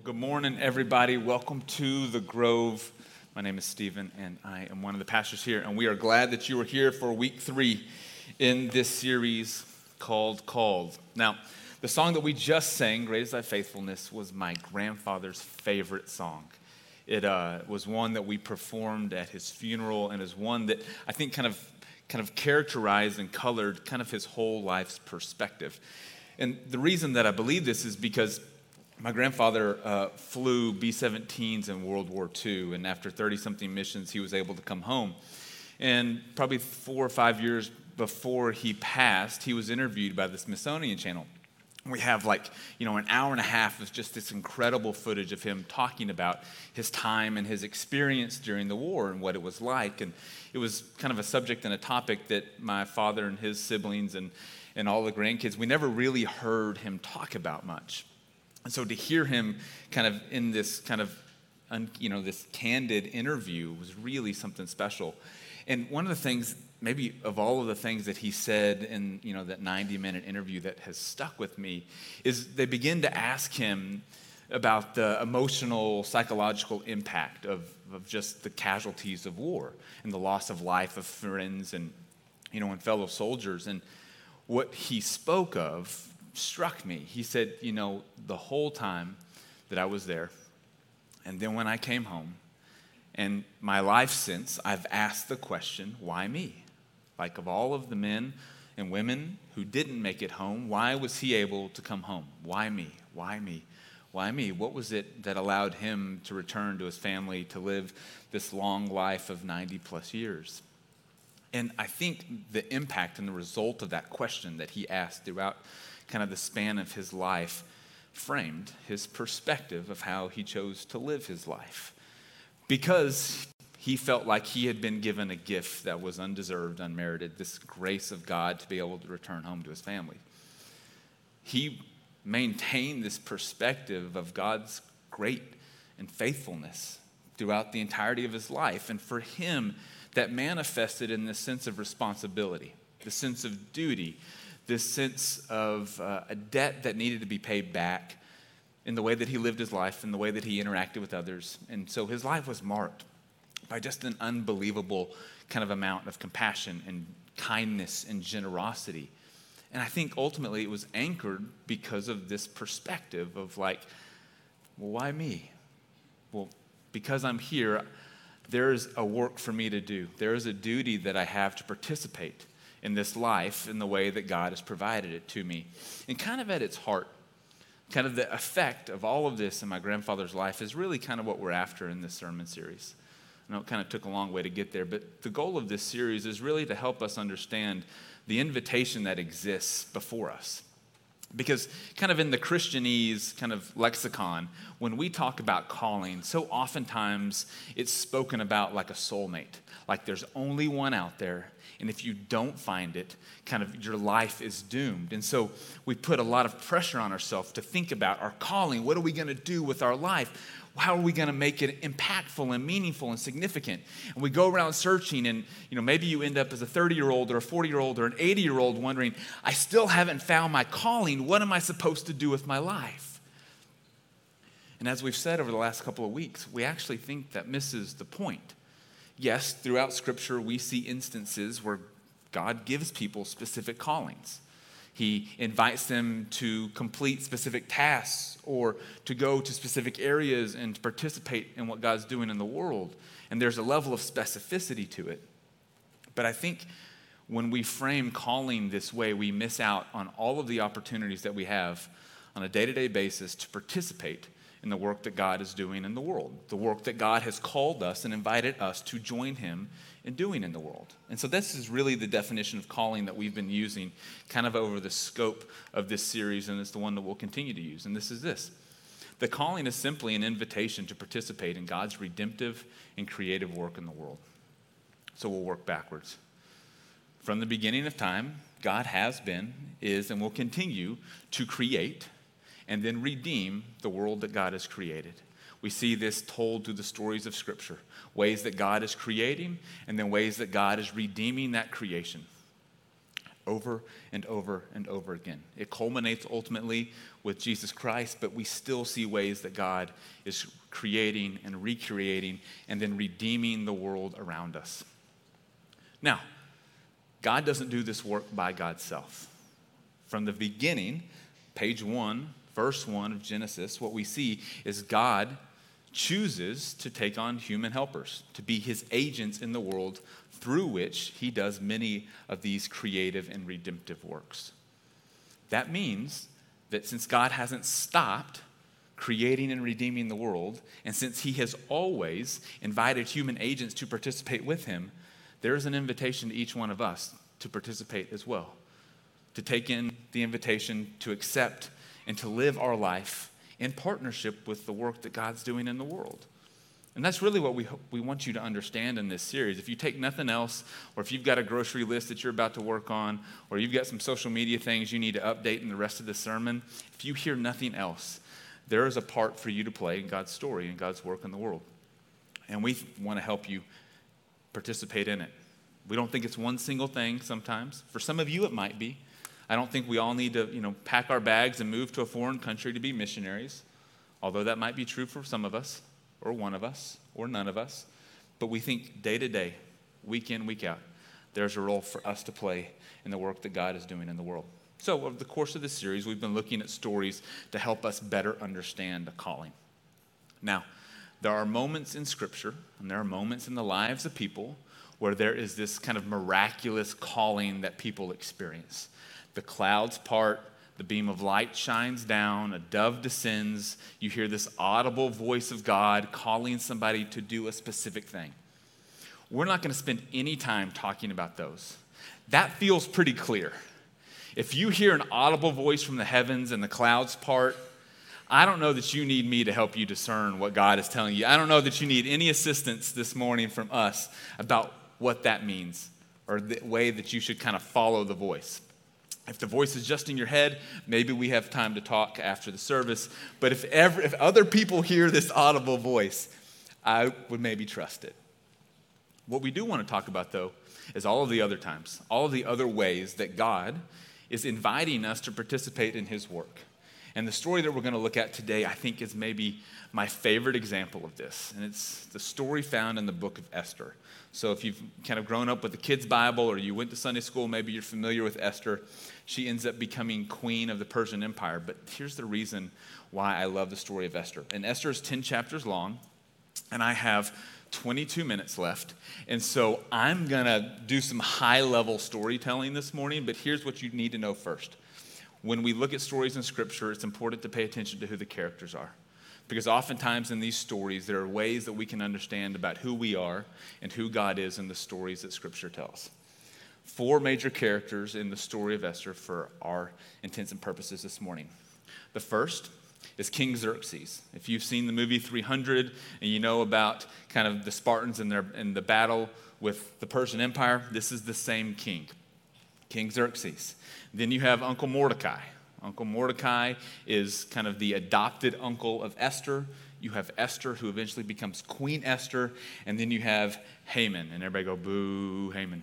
Well, good morning, everybody. Welcome to the Grove. My name is Stephen, and I am one of the pastors here. And we are glad that you are here for week three in this series called Called. Now, the song that we just sang, Great is Thy Faithfulness, was my grandfather's favorite song. It uh, was one that we performed at his funeral, and is one that I think kind of kind of characterized and colored kind of his whole life's perspective. And the reason that I believe this is because my grandfather uh, flew B 17s in World War II, and after 30 something missions, he was able to come home. And probably four or five years before he passed, he was interviewed by the Smithsonian Channel. We have like, you know, an hour and a half of just this incredible footage of him talking about his time and his experience during the war and what it was like. And it was kind of a subject and a topic that my father and his siblings and, and all the grandkids, we never really heard him talk about much. And so to hear him kind of in this kind of, you know, this candid interview was really something special. And one of the things, maybe of all of the things that he said in, you know, that 90 minute interview that has stuck with me is they begin to ask him about the emotional, psychological impact of, of just the casualties of war and the loss of life of friends and, you know, and fellow soldiers. And what he spoke of struck me. He said, You know, the whole time that I was there, and then when I came home, and my life since, I've asked the question, Why me? Like, of all of the men and women who didn't make it home, why was he able to come home? Why me? Why me? Why me? What was it that allowed him to return to his family to live this long life of 90 plus years? And I think the impact and the result of that question that he asked throughout kind of the span of his life framed his perspective of how he chose to live his life. Because he felt like he had been given a gift that was undeserved, unmerited, this grace of God to be able to return home to his family. He maintained this perspective of God's great and faithfulness throughout the entirety of his life. And for him, that manifested in this sense of responsibility, the sense of duty, this sense of uh, a debt that needed to be paid back in the way that he lived his life, in the way that he interacted with others. And so his life was marked by just an unbelievable kind of amount of compassion and kindness and generosity. And I think ultimately it was anchored because of this perspective of like, well, why me? Well, because I'm here, there's a work for me to do. There is a duty that I have to participate in this life in the way that God has provided it to me. And kind of at its heart, kind of the effect of all of this in my grandfather's life is really kind of what we're after in this sermon series. I know it kind of took a long way to get there, but the goal of this series is really to help us understand the invitation that exists before us. Because, kind of in the Christianese kind of lexicon, when we talk about calling, so oftentimes it's spoken about like a soulmate, like there's only one out there, and if you don't find it, kind of your life is doomed. And so we put a lot of pressure on ourselves to think about our calling. What are we going to do with our life? How are we going to make it impactful and meaningful and significant? And we go around searching and you know maybe you end up as a 30 year old or a 40 year old or an 80 year old wondering i still haven't found my calling. What am i supposed to do with my life? And as we've said over the last couple of weeks we actually think that misses the point. Yes throughout scripture we see instances where god gives people specific callings he invites them to complete specific tasks or to go to specific areas and to participate in what God's doing in the world. And there's a level of specificity to it. But I think when we frame calling this way, we miss out on all of the opportunities that we have on a day to day basis to participate in the work that God is doing in the world, the work that God has called us and invited us to join Him in doing in the world. And so, this is really the definition of calling that we've been using kind of over the scope of this series, and it's the one that we'll continue to use. And this is this the calling is simply an invitation to participate in God's redemptive and creative work in the world. So, we'll work backwards. From the beginning of time, God has been, is, and will continue to create and then redeem the world that God has created. We see this told through the stories of Scripture ways that God is creating, and then ways that God is redeeming that creation. over and over and over again. It culminates ultimately with Jesus Christ, but we still see ways that God is creating and recreating and then redeeming the world around us. Now, God doesn't do this work by God's self. From the beginning, page one, verse one of Genesis, what we see is God chooses to take on human helpers, to be his agents in the world through which he does many of these creative and redemptive works. That means that since God hasn't stopped creating and redeeming the world, and since he has always invited human agents to participate with him, there is an invitation to each one of us to participate as well, to take in the invitation to accept and to live our life in partnership with the work that God's doing in the world. And that's really what we, we want you to understand in this series. If you take nothing else, or if you've got a grocery list that you're about to work on, or you've got some social media things you need to update in the rest of the sermon, if you hear nothing else, there is a part for you to play in God's story and God's work in the world. And we want to help you participate in it. We don't think it's one single thing sometimes. For some of you, it might be. I don't think we all need to, you know, pack our bags and move to a foreign country to be missionaries, although that might be true for some of us, or one of us, or none of us. But we think day to day, week in, week out, there's a role for us to play in the work that God is doing in the world. So, over the course of this series, we've been looking at stories to help us better understand the calling. Now, there are moments in Scripture, and there are moments in the lives of people where there is this kind of miraculous calling that people experience. The clouds part, the beam of light shines down, a dove descends. You hear this audible voice of God calling somebody to do a specific thing. We're not going to spend any time talking about those. That feels pretty clear. If you hear an audible voice from the heavens and the clouds part, I don't know that you need me to help you discern what God is telling you. I don't know that you need any assistance this morning from us about what that means or the way that you should kind of follow the voice. If the voice is just in your head, maybe we have time to talk after the service. But if, ever, if other people hear this audible voice, I would maybe trust it. What we do want to talk about, though, is all of the other times, all of the other ways that God is inviting us to participate in His work. And the story that we're going to look at today, I think, is maybe my favorite example of this. And it's the story found in the book of Esther. So if you've kind of grown up with the kids' Bible or you went to Sunday school, maybe you're familiar with Esther. She ends up becoming queen of the Persian Empire. But here's the reason why I love the story of Esther. And Esther is 10 chapters long, and I have 22 minutes left. And so I'm going to do some high level storytelling this morning, but here's what you need to know first. When we look at stories in Scripture, it's important to pay attention to who the characters are. Because oftentimes in these stories, there are ways that we can understand about who we are and who God is in the stories that Scripture tells. Four major characters in the story of Esther for our intents and purposes this morning. The first is King Xerxes. If you've seen the movie 300 and you know about kind of the Spartans and, their, and the battle with the Persian Empire, this is the same king, King Xerxes. Then you have Uncle Mordecai. Uncle Mordecai is kind of the adopted uncle of Esther. You have Esther, who eventually becomes Queen Esther. And then you have Haman. And everybody go, boo, Haman.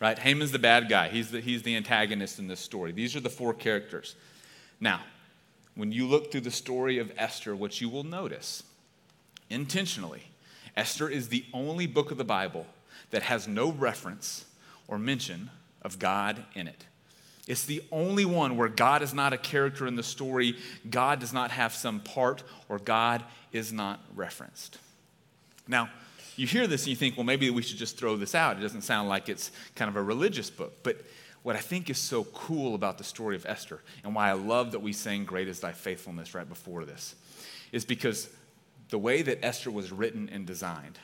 Right? Haman's the bad guy. He's the, he's the antagonist in this story. These are the four characters. Now, when you look through the story of Esther, what you will notice intentionally, Esther is the only book of the Bible that has no reference or mention of God in it. It's the only one where God is not a character in the story, God does not have some part, or God is not referenced. Now, you hear this and you think, well, maybe we should just throw this out. It doesn't sound like it's kind of a religious book. But what I think is so cool about the story of Esther and why I love that we sang Great is Thy Faithfulness right before this is because the way that Esther was written and designed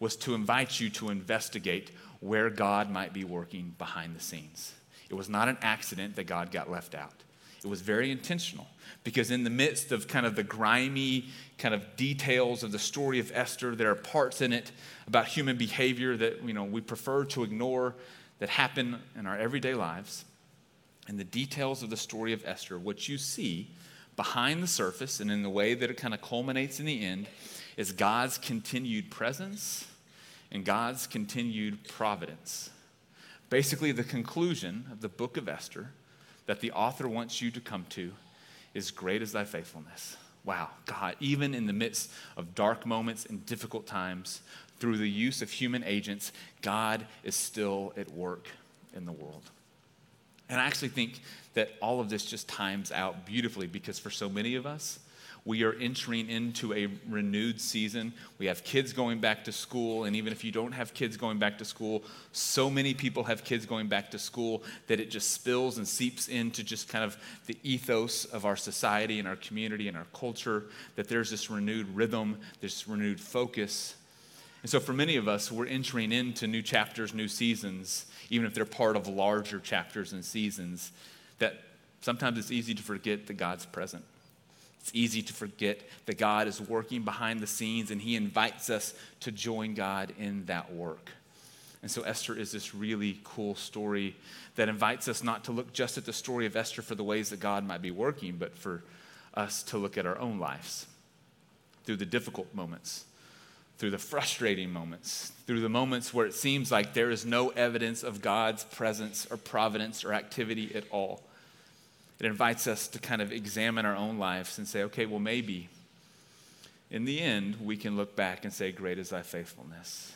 was to invite you to investigate where God might be working behind the scenes. It was not an accident that God got left out. It was very intentional because, in the midst of kind of the grimy kind of details of the story of Esther, there are parts in it about human behavior that you know, we prefer to ignore that happen in our everyday lives. And the details of the story of Esther, what you see behind the surface and in the way that it kind of culminates in the end, is God's continued presence and God's continued providence Basically, the conclusion of the book of Esther that the author wants you to come to is great is thy faithfulness. Wow, God, even in the midst of dark moments and difficult times, through the use of human agents, God is still at work in the world. And I actually think that all of this just times out beautifully because for so many of us, we are entering into a renewed season. We have kids going back to school, and even if you don't have kids going back to school, so many people have kids going back to school that it just spills and seeps into just kind of the ethos of our society and our community and our culture. That there's this renewed rhythm, this renewed focus. And so, for many of us, we're entering into new chapters, new seasons, even if they're part of larger chapters and seasons, that sometimes it's easy to forget that God's present it's easy to forget that God is working behind the scenes and He invites us to join God in that work. And so Esther is this really cool story that invites us not to look just at the story of Esther for the ways that God might be working, but for us to look at our own lives through the difficult moments, through the frustrating moments, through the moments where it seems like there is no evidence of God's presence or providence or activity at all. It invites us to kind of examine our own lives and say, okay, well, maybe in the end, we can look back and say, Great is thy faithfulness.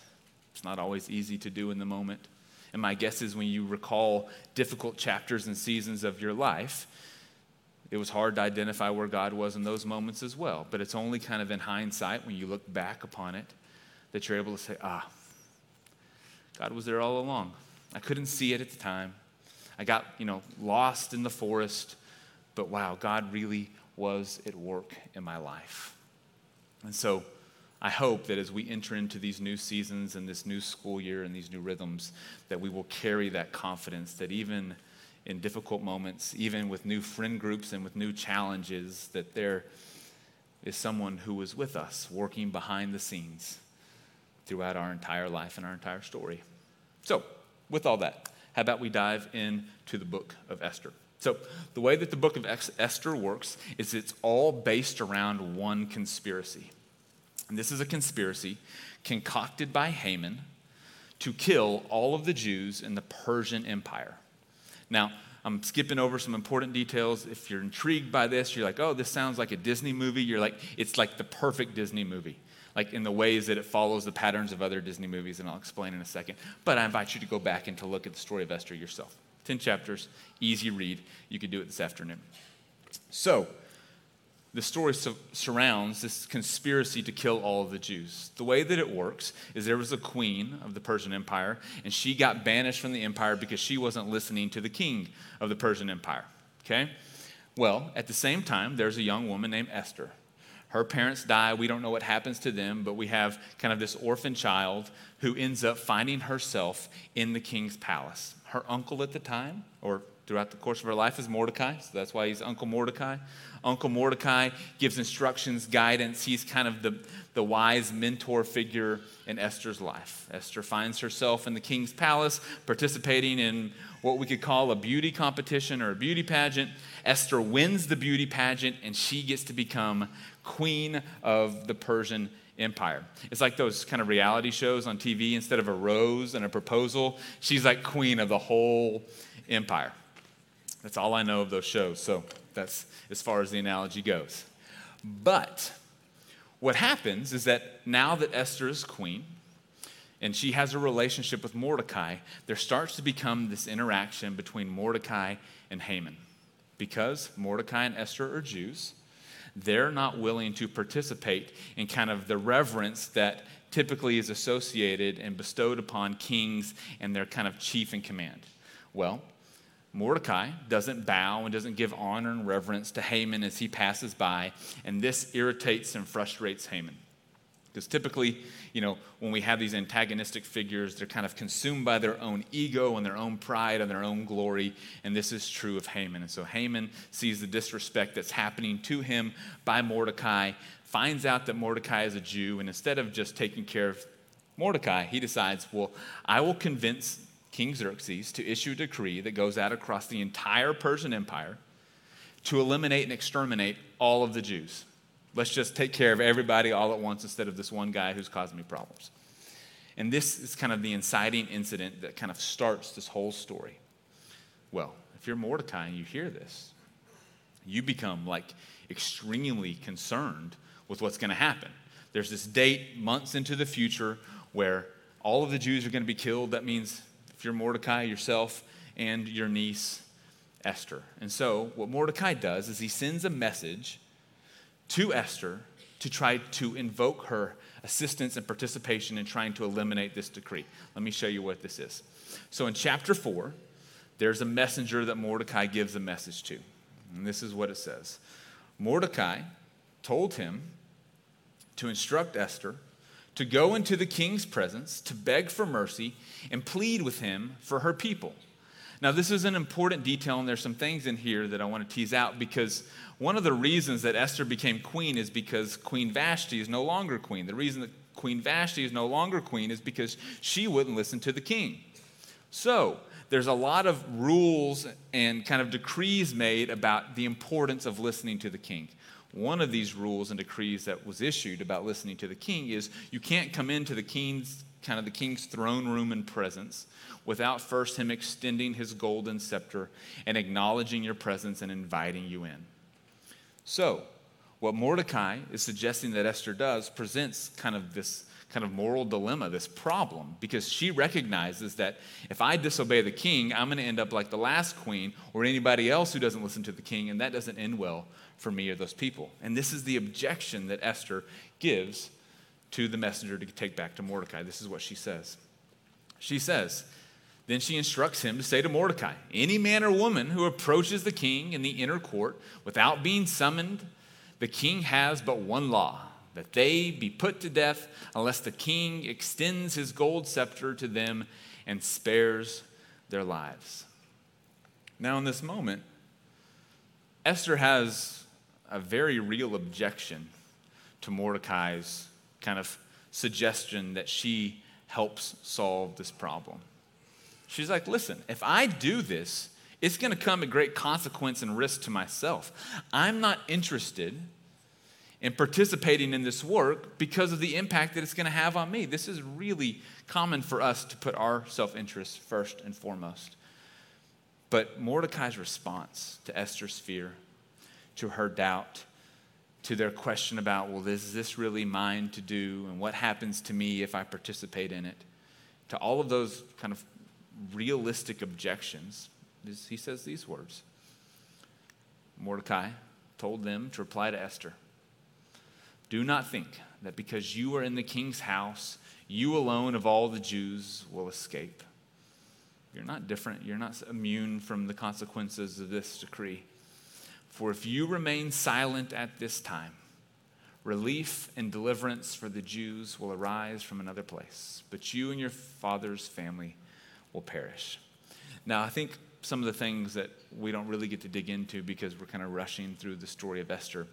It's not always easy to do in the moment. And my guess is when you recall difficult chapters and seasons of your life, it was hard to identify where God was in those moments as well. But it's only kind of in hindsight, when you look back upon it, that you're able to say, ah, God was there all along. I couldn't see it at the time. I got, you know, lost in the forest, but wow, God really was at work in my life. And so I hope that as we enter into these new seasons and this new school year and these new rhythms, that we will carry that confidence that even in difficult moments, even with new friend groups and with new challenges, that there is someone who is with us, working behind the scenes throughout our entire life and our entire story. So, with all that, how about we dive into the book of Esther? So, the way that the book of Esther works is it's all based around one conspiracy. And this is a conspiracy concocted by Haman to kill all of the Jews in the Persian Empire. Now, I'm skipping over some important details. If you're intrigued by this, you're like, oh, this sounds like a Disney movie. You're like, it's like the perfect Disney movie like in the ways that it follows the patterns of other Disney movies, and I'll explain in a second. But I invite you to go back and to look at the story of Esther yourself. 10 chapters, easy read. You could do it this afternoon. So, the story su- surrounds this conspiracy to kill all of the Jews. The way that it works is there was a queen of the Persian Empire, and she got banished from the empire because she wasn't listening to the king of the Persian Empire. Okay? Well, at the same time, there's a young woman named Esther her parents die. We don't know what happens to them, but we have kind of this orphan child who ends up finding herself in the king's palace. Her uncle at the time, or throughout the course of her life, is Mordecai. So that's why he's Uncle Mordecai. Uncle Mordecai gives instructions, guidance. He's kind of the, the wise mentor figure in Esther's life. Esther finds herself in the king's palace, participating in what we could call a beauty competition or a beauty pageant. Esther wins the beauty pageant, and she gets to become queen of the Persian Empire. It's like those kind of reality shows on TV. Instead of a rose and a proposal, she's like queen of the whole empire. That's all I know of those shows. So that's as far as the analogy goes. But what happens is that now that Esther is queen and she has a relationship with Mordecai, there starts to become this interaction between Mordecai and Haman. Because Mordecai and Esther are Jews, they're not willing to participate in kind of the reverence that typically is associated and bestowed upon kings and their kind of chief in command. Well, Mordecai doesn't bow and doesn't give honor and reverence to Haman as he passes by, and this irritates and frustrates Haman. Because typically, you know, when we have these antagonistic figures, they're kind of consumed by their own ego and their own pride and their own glory. And this is true of Haman. And so Haman sees the disrespect that's happening to him by Mordecai, finds out that Mordecai is a Jew, and instead of just taking care of Mordecai, he decides, well, I will convince King Xerxes to issue a decree that goes out across the entire Persian Empire to eliminate and exterminate all of the Jews. Let's just take care of everybody all at once instead of this one guy who's causing me problems. And this is kind of the inciting incident that kind of starts this whole story. Well, if you're Mordecai and you hear this, you become like extremely concerned with what's going to happen. There's this date months into the future where all of the Jews are going to be killed. That means if you're Mordecai, yourself, and your niece, Esther. And so, what Mordecai does is he sends a message to Esther to try to invoke her assistance and participation in trying to eliminate this decree. Let me show you what this is. So, in chapter 4, there's a messenger that Mordecai gives a message to. And this is what it says Mordecai told him to instruct Esther to go into the king's presence to beg for mercy and plead with him for her people. Now, this is an important detail, and there's some things in here that I want to tease out because one of the reasons that Esther became queen is because Queen Vashti is no longer queen. The reason that Queen Vashti is no longer queen is because she wouldn't listen to the king. So, there's a lot of rules and kind of decrees made about the importance of listening to the king. One of these rules and decrees that was issued about listening to the king is you can't come into the king's kind of the king's throne room and presence without first him extending his golden scepter and acknowledging your presence and inviting you in. So, what Mordecai is suggesting that Esther does presents kind of this kind of moral dilemma, this problem, because she recognizes that if I disobey the king, I'm going to end up like the last queen or anybody else who doesn't listen to the king, and that doesn't end well for me or those people. And this is the objection that Esther gives to the messenger to take back to Mordecai. This is what she says. She says, then she instructs him to say to Mordecai, Any man or woman who approaches the king in the inner court without being summoned, the king has but one law that they be put to death unless the king extends his gold scepter to them and spares their lives. Now, in this moment, Esther has a very real objection to Mordecai's kind of suggestion that she helps solve this problem. She's like, listen, if I do this, it's going to come at great consequence and risk to myself. I'm not interested in participating in this work because of the impact that it's going to have on me. This is really common for us to put our self interest first and foremost. But Mordecai's response to Esther's fear, to her doubt, to their question about, well, is this really mine to do? And what happens to me if I participate in it? To all of those kind of realistic objections, he says these words Mordecai told them to reply to Esther. Do not think that because you are in the king's house, you alone of all the Jews will escape. You're not different. You're not immune from the consequences of this decree. For if you remain silent at this time, relief and deliverance for the Jews will arise from another place, but you and your father's family will perish. Now, I think some of the things that we don't really get to dig into because we're kind of rushing through the story of Esther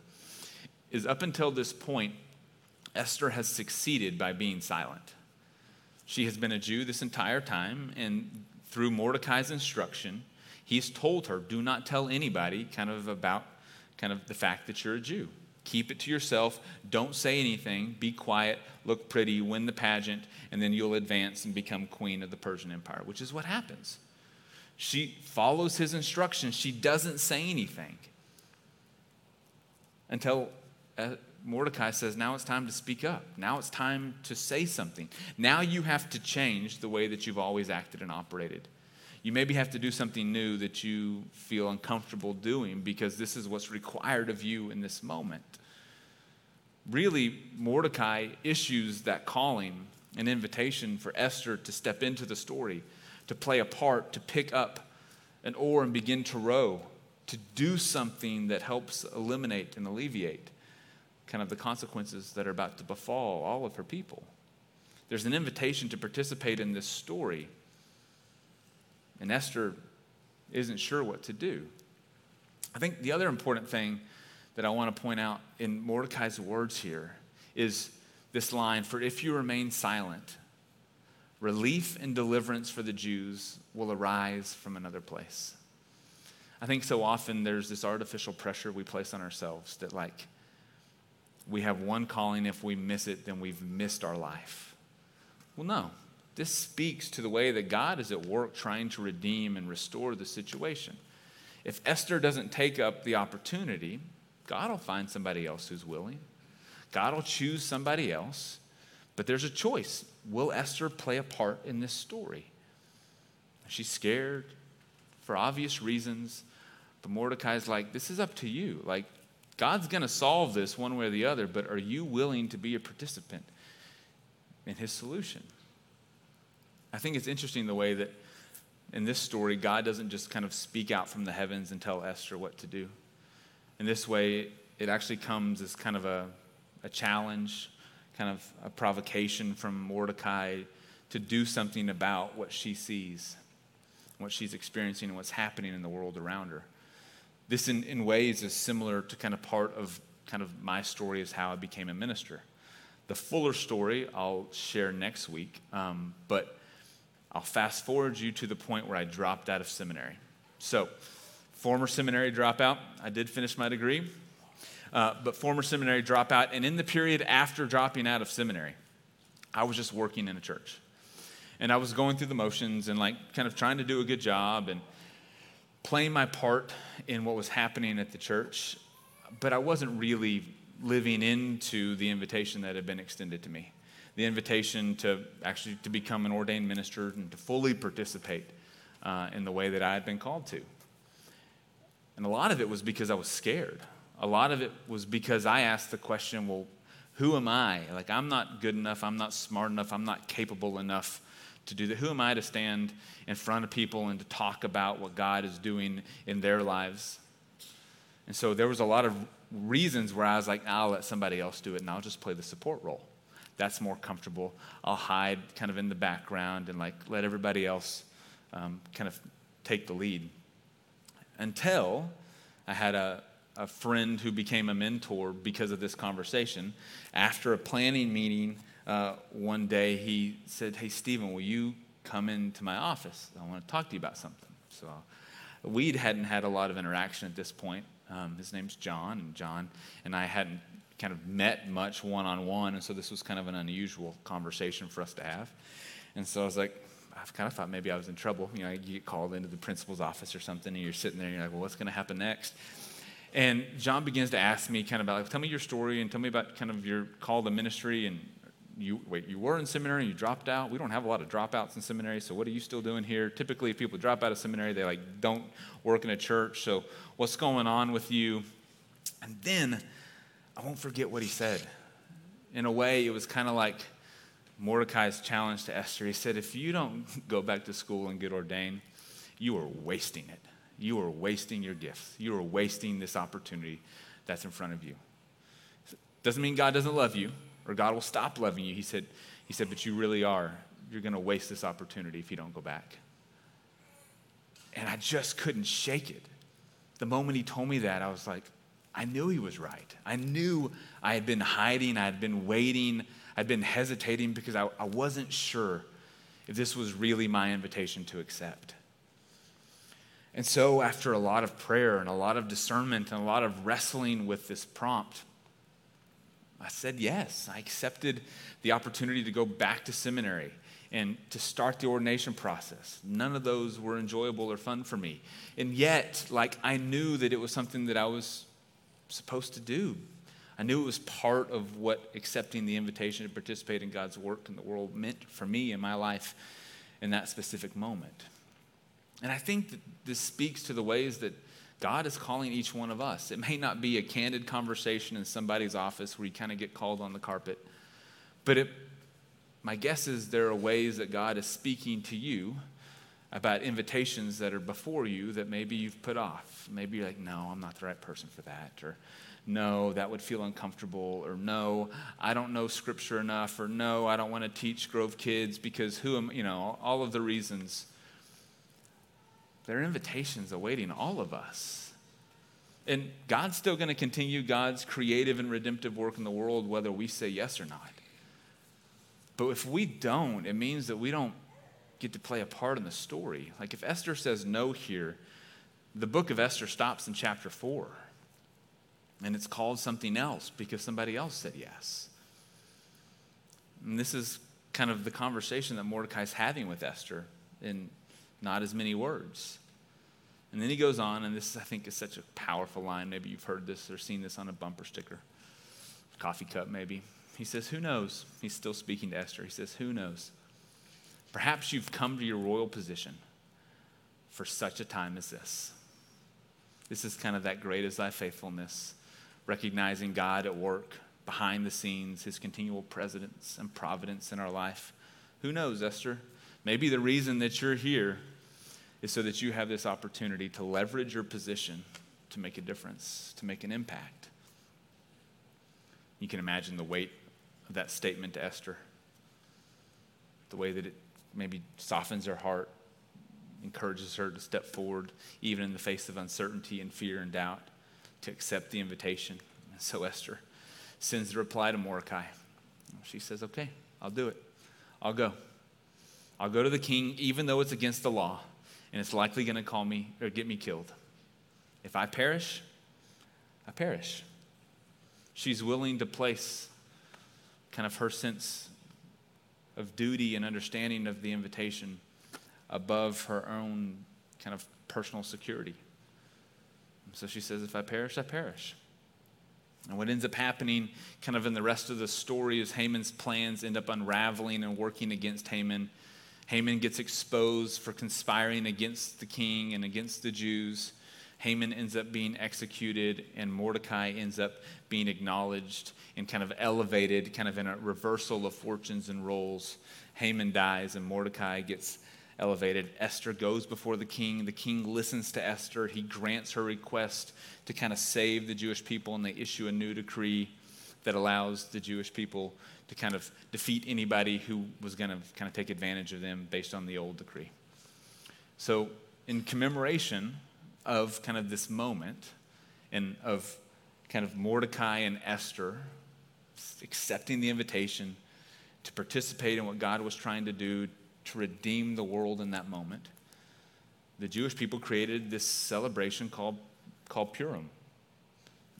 is up until this point, Esther has succeeded by being silent. She has been a Jew this entire time, and through Mordecai's instruction, he's told her, do not tell anybody kind of about kind of the fact that you're a Jew. Keep it to yourself. Don't say anything. Be quiet. Look pretty. Win the pageant. And then you'll advance and become queen of the Persian Empire, which is what happens. She follows his instructions. She doesn't say anything until Uh, Mordecai says, Now it's time to speak up. Now it's time to say something. Now you have to change the way that you've always acted and operated. You maybe have to do something new that you feel uncomfortable doing because this is what's required of you in this moment. Really, Mordecai issues that calling, an invitation for Esther to step into the story, to play a part, to pick up an oar and begin to row, to do something that helps eliminate and alleviate kind of the consequences that are about to befall all of her people. There's an invitation to participate in this story. And Esther isn't sure what to do. I think the other important thing that I want to point out in Mordecai's words here is this line For if you remain silent, relief and deliverance for the Jews will arise from another place. I think so often there's this artificial pressure we place on ourselves that, like, we have one calling. If we miss it, then we've missed our life. Well, no. This speaks to the way that God is at work trying to redeem and restore the situation. If Esther doesn't take up the opportunity, God will find somebody else who's willing. God will choose somebody else. But there's a choice. Will Esther play a part in this story? She's scared for obvious reasons. But Mordecai's like, this is up to you. Like, God's going to solve this one way or the other, but are you willing to be a participant in his solution? I think it's interesting the way that in this story, God doesn't just kind of speak out from the heavens and tell Esther what to do. In this way, it actually comes as kind of a, a challenge, kind of a provocation from Mordecai to do something about what she sees, what she's experiencing, and what's happening in the world around her. This, in, in ways, is similar to kind of part of kind of my story as how I became a minister. The fuller story I'll share next week, um, but I'll fast forward you to the point where I dropped out of seminary. So, former seminary dropout, I did finish my degree, uh, but former seminary dropout, and in the period after dropping out of seminary, I was just working in a church. And I was going through the motions and like kind of trying to do a good job and playing my part in what was happening at the church, but I wasn't really living into the invitation that had been extended to me the invitation to actually to become an ordained minister and to fully participate uh, in the way that I had been called to. And a lot of it was because I was scared. A lot of it was because I asked the question, well, who am I? Like, I'm not good enough. I'm not smart enough. I'm not capable enough to do that. Who am I to stand in front of people and to talk about what God is doing in their lives? And so there was a lot of reasons where I was like, I'll let somebody else do it and I'll just play the support role that's more comfortable. I'll hide kind of in the background and like let everybody else um, kind of take the lead. Until I had a, a friend who became a mentor because of this conversation. After a planning meeting uh, one day, he said, Hey, Stephen, will you come into my office? I want to talk to you about something. So we hadn't had a lot of interaction at this point. Um, his name's John, and John and I hadn't kind of met much one on one. And so this was kind of an unusual conversation for us to have. And so I was like, I've kind of thought maybe I was in trouble. You know, you get called into the principal's office or something, and you're sitting there, and you're like, well, what's going to happen next? And John begins to ask me kind of about, like, tell me your story and tell me about kind of your call to ministry. And you, wait, you were in seminary and you dropped out. We don't have a lot of dropouts in seminary, so what are you still doing here? Typically, if people drop out of seminary, they like don't work in a church. So what's going on with you? And then I won't forget what he said. In a way, it was kind of like Mordecai's challenge to Esther. He said, If you don't go back to school and get ordained, you are wasting it. You are wasting your gifts. You are wasting this opportunity that's in front of you. Doesn't mean God doesn't love you or God will stop loving you. He said, he said But you really are. You're going to waste this opportunity if you don't go back. And I just couldn't shake it. The moment he told me that, I was like, I knew he was right. I knew I had been hiding, I had been waiting, I'd been hesitating because I, I wasn't sure if this was really my invitation to accept. And so, after a lot of prayer and a lot of discernment and a lot of wrestling with this prompt, I said yes. I accepted the opportunity to go back to seminary and to start the ordination process. None of those were enjoyable or fun for me. And yet, like, I knew that it was something that I was supposed to do. I knew it was part of what accepting the invitation to participate in God's work in the world meant for me in my life in that specific moment. And I think that this speaks to the ways that God is calling each one of us. It may not be a candid conversation in somebody's office where you kind of get called on the carpet, but it, my guess is there are ways that God is speaking to you about invitations that are before you that maybe you've put off. Maybe you're like, no, I'm not the right person for that. Or no, that would feel uncomfortable. Or no, I don't know scripture enough. Or no, I don't want to teach Grove kids because who am, you know, all of the reasons. There are invitations awaiting all of us. And God's still going to continue God's creative and redemptive work in the world, whether we say yes or not. But if we don't, it means that we don't get to play a part in the story. Like if Esther says no here, the book of Esther stops in chapter 4. And it's called something else because somebody else said yes. And this is kind of the conversation that Mordecai's having with Esther in not as many words. And then he goes on, and this I think is such a powerful line. Maybe you've heard this or seen this on a bumper sticker, coffee cup maybe. He says, Who knows? He's still speaking to Esther. He says, Who knows? Perhaps you've come to your royal position for such a time as this. This is kind of that great is thy faithfulness, recognizing God at work behind the scenes, his continual presence and providence in our life. Who knows, Esther? Maybe the reason that you're here is so that you have this opportunity to leverage your position to make a difference, to make an impact. You can imagine the weight of that statement to Esther, the way that it maybe softens her heart, encourages her to step forward, even in the face of uncertainty and fear and doubt, to accept the invitation. And so Esther sends the reply to Mordecai. She says, Okay, I'll do it. I'll go. I'll go to the king, even though it's against the law, and it's likely going to call me or get me killed. If I perish, I perish. She's willing to place kind of her sense of duty and understanding of the invitation above her own kind of personal security. So she says, If I perish, I perish. And what ends up happening, kind of in the rest of the story, is Haman's plans end up unraveling and working against Haman. Haman gets exposed for conspiring against the king and against the Jews. Haman ends up being executed, and Mordecai ends up being acknowledged and kind of elevated, kind of in a reversal of fortunes and roles. Haman dies, and Mordecai gets elevated. Esther goes before the king. The king listens to Esther. He grants her request to kind of save the Jewish people, and they issue a new decree that allows the Jewish people to kind of defeat anybody who was going to kind of take advantage of them based on the old decree. So, in commemoration of kind of this moment and of kind of Mordecai and Esther accepting the invitation to participate in what God was trying to do to redeem the world in that moment, the Jewish people created this celebration called, called Purim.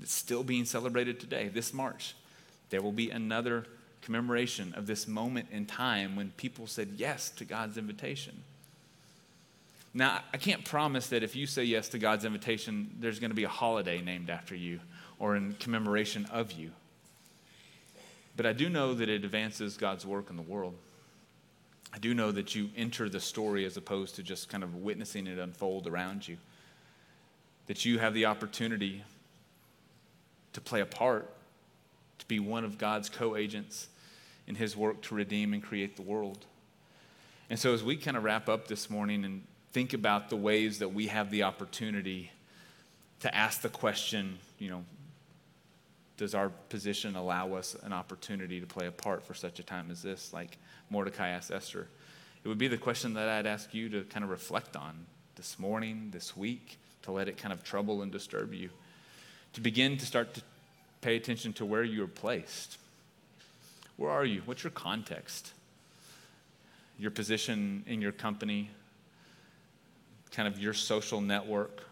It's still being celebrated today, this March. There will be another commemoration of this moment in time when people said yes to God's invitation. Now, I can't promise that if you say yes to God's invitation, there's going to be a holiday named after you or in commemoration of you. But I do know that it advances God's work in the world. I do know that you enter the story as opposed to just kind of witnessing it unfold around you. That you have the opportunity to play a part, to be one of God's co agents in his work to redeem and create the world. And so, as we kind of wrap up this morning and think about the ways that we have the opportunity to ask the question, you know, does our position allow us an opportunity to play a part for such a time as this? Like, Mordecai asked Esther. It would be the question that I'd ask you to kind of reflect on this morning, this week, to let it kind of trouble and disturb you. To begin to start to pay attention to where you are placed. Where are you? What's your context? Your position in your company, kind of your social network,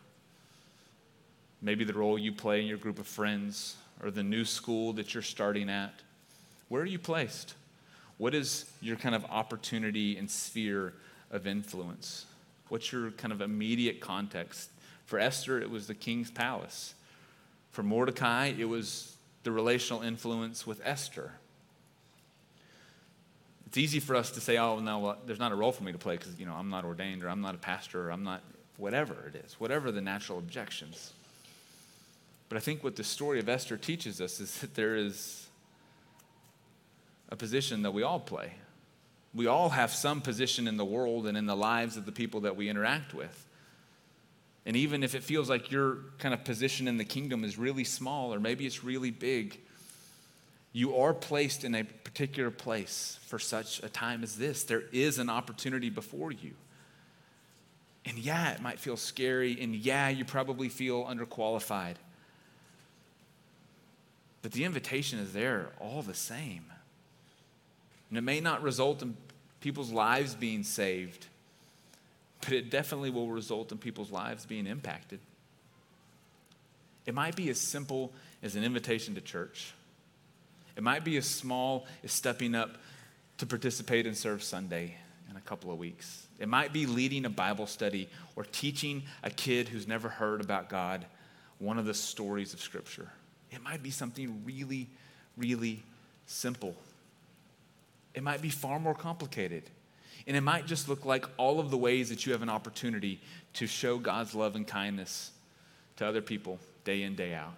maybe the role you play in your group of friends, or the new school that you're starting at. Where are you placed? What is your kind of opportunity and sphere of influence? What's your kind of immediate context? For Esther, it was the king's palace. For Mordecai, it was the relational influence with Esther. It's easy for us to say, oh, no, well, there's not a role for me to play because, you know, I'm not ordained or I'm not a pastor or I'm not whatever it is, whatever the natural objections. But I think what the story of Esther teaches us is that there is a position that we all play. We all have some position in the world and in the lives of the people that we interact with. And even if it feels like your kind of position in the kingdom is really small or maybe it's really big, you are placed in a particular place for such a time as this. There is an opportunity before you. And yeah, it might feel scary, and yeah, you probably feel underqualified. But the invitation is there all the same. And it may not result in people's lives being saved, but it definitely will result in people's lives being impacted. It might be as simple as an invitation to church. It might be as small as stepping up to participate in Serve Sunday in a couple of weeks. It might be leading a Bible study or teaching a kid who's never heard about God one of the stories of Scripture. It might be something really, really simple. It might be far more complicated. And it might just look like all of the ways that you have an opportunity to show God's love and kindness to other people day in, day out.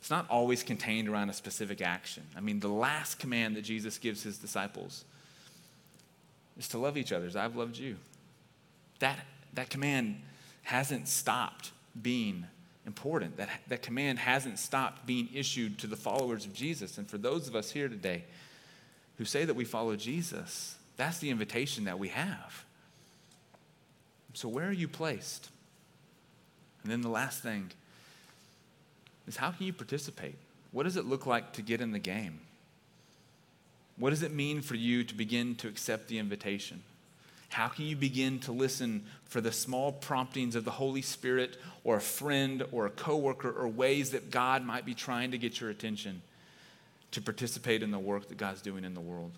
It's not always contained around a specific action. I mean, the last command that Jesus gives his disciples is to love each other as I've loved you. That, that command hasn't stopped being important. That, that command hasn't stopped being issued to the followers of Jesus. And for those of us here today who say that we follow Jesus, that's the invitation that we have. So, where are you placed? And then the last thing is how can you participate? What does it look like to get in the game? What does it mean for you to begin to accept the invitation? How can you begin to listen for the small promptings of the Holy Spirit or a friend or a coworker or ways that God might be trying to get your attention to participate in the work that God's doing in the world?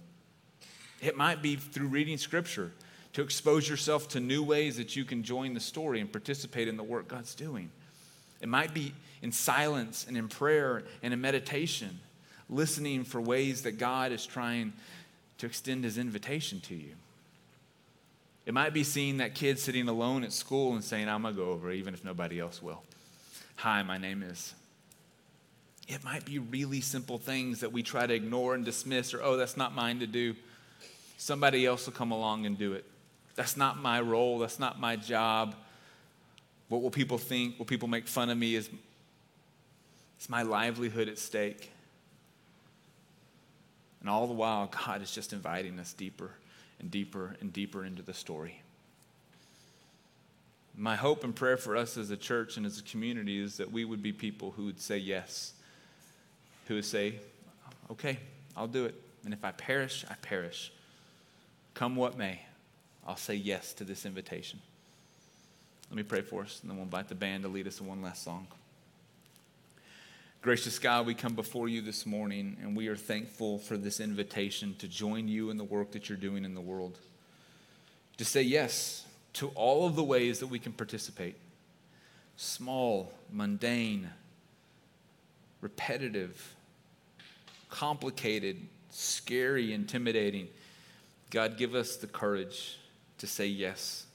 It might be through reading scripture to expose yourself to new ways that you can join the story and participate in the work God's doing. It might be in silence and in prayer and in meditation, listening for ways that God is trying to extend his invitation to you. It might be seeing that kid sitting alone at school and saying, I'm going to go over even if nobody else will. Hi, my name is. It might be really simple things that we try to ignore and dismiss, or, oh, that's not mine to do. Somebody else will come along and do it. That's not my role. That's not my job. What will people think? Will people make fun of me? Is it's my livelihood at stake. And all the while, God is just inviting us deeper and deeper and deeper into the story. My hope and prayer for us as a church and as a community is that we would be people who would say yes, who would say, okay, I'll do it. And if I perish, I perish. Come what may, I'll say yes to this invitation. Let me pray for us, and then we'll invite the band to lead us in one last song. Gracious God, we come before you this morning, and we are thankful for this invitation to join you in the work that you're doing in the world. To say yes to all of the ways that we can participate small, mundane, repetitive, complicated, scary, intimidating. God, give us the courage to say yes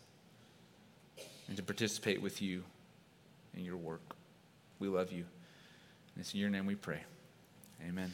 and to participate with you in your work. We love you. And it's in your name we pray. Amen.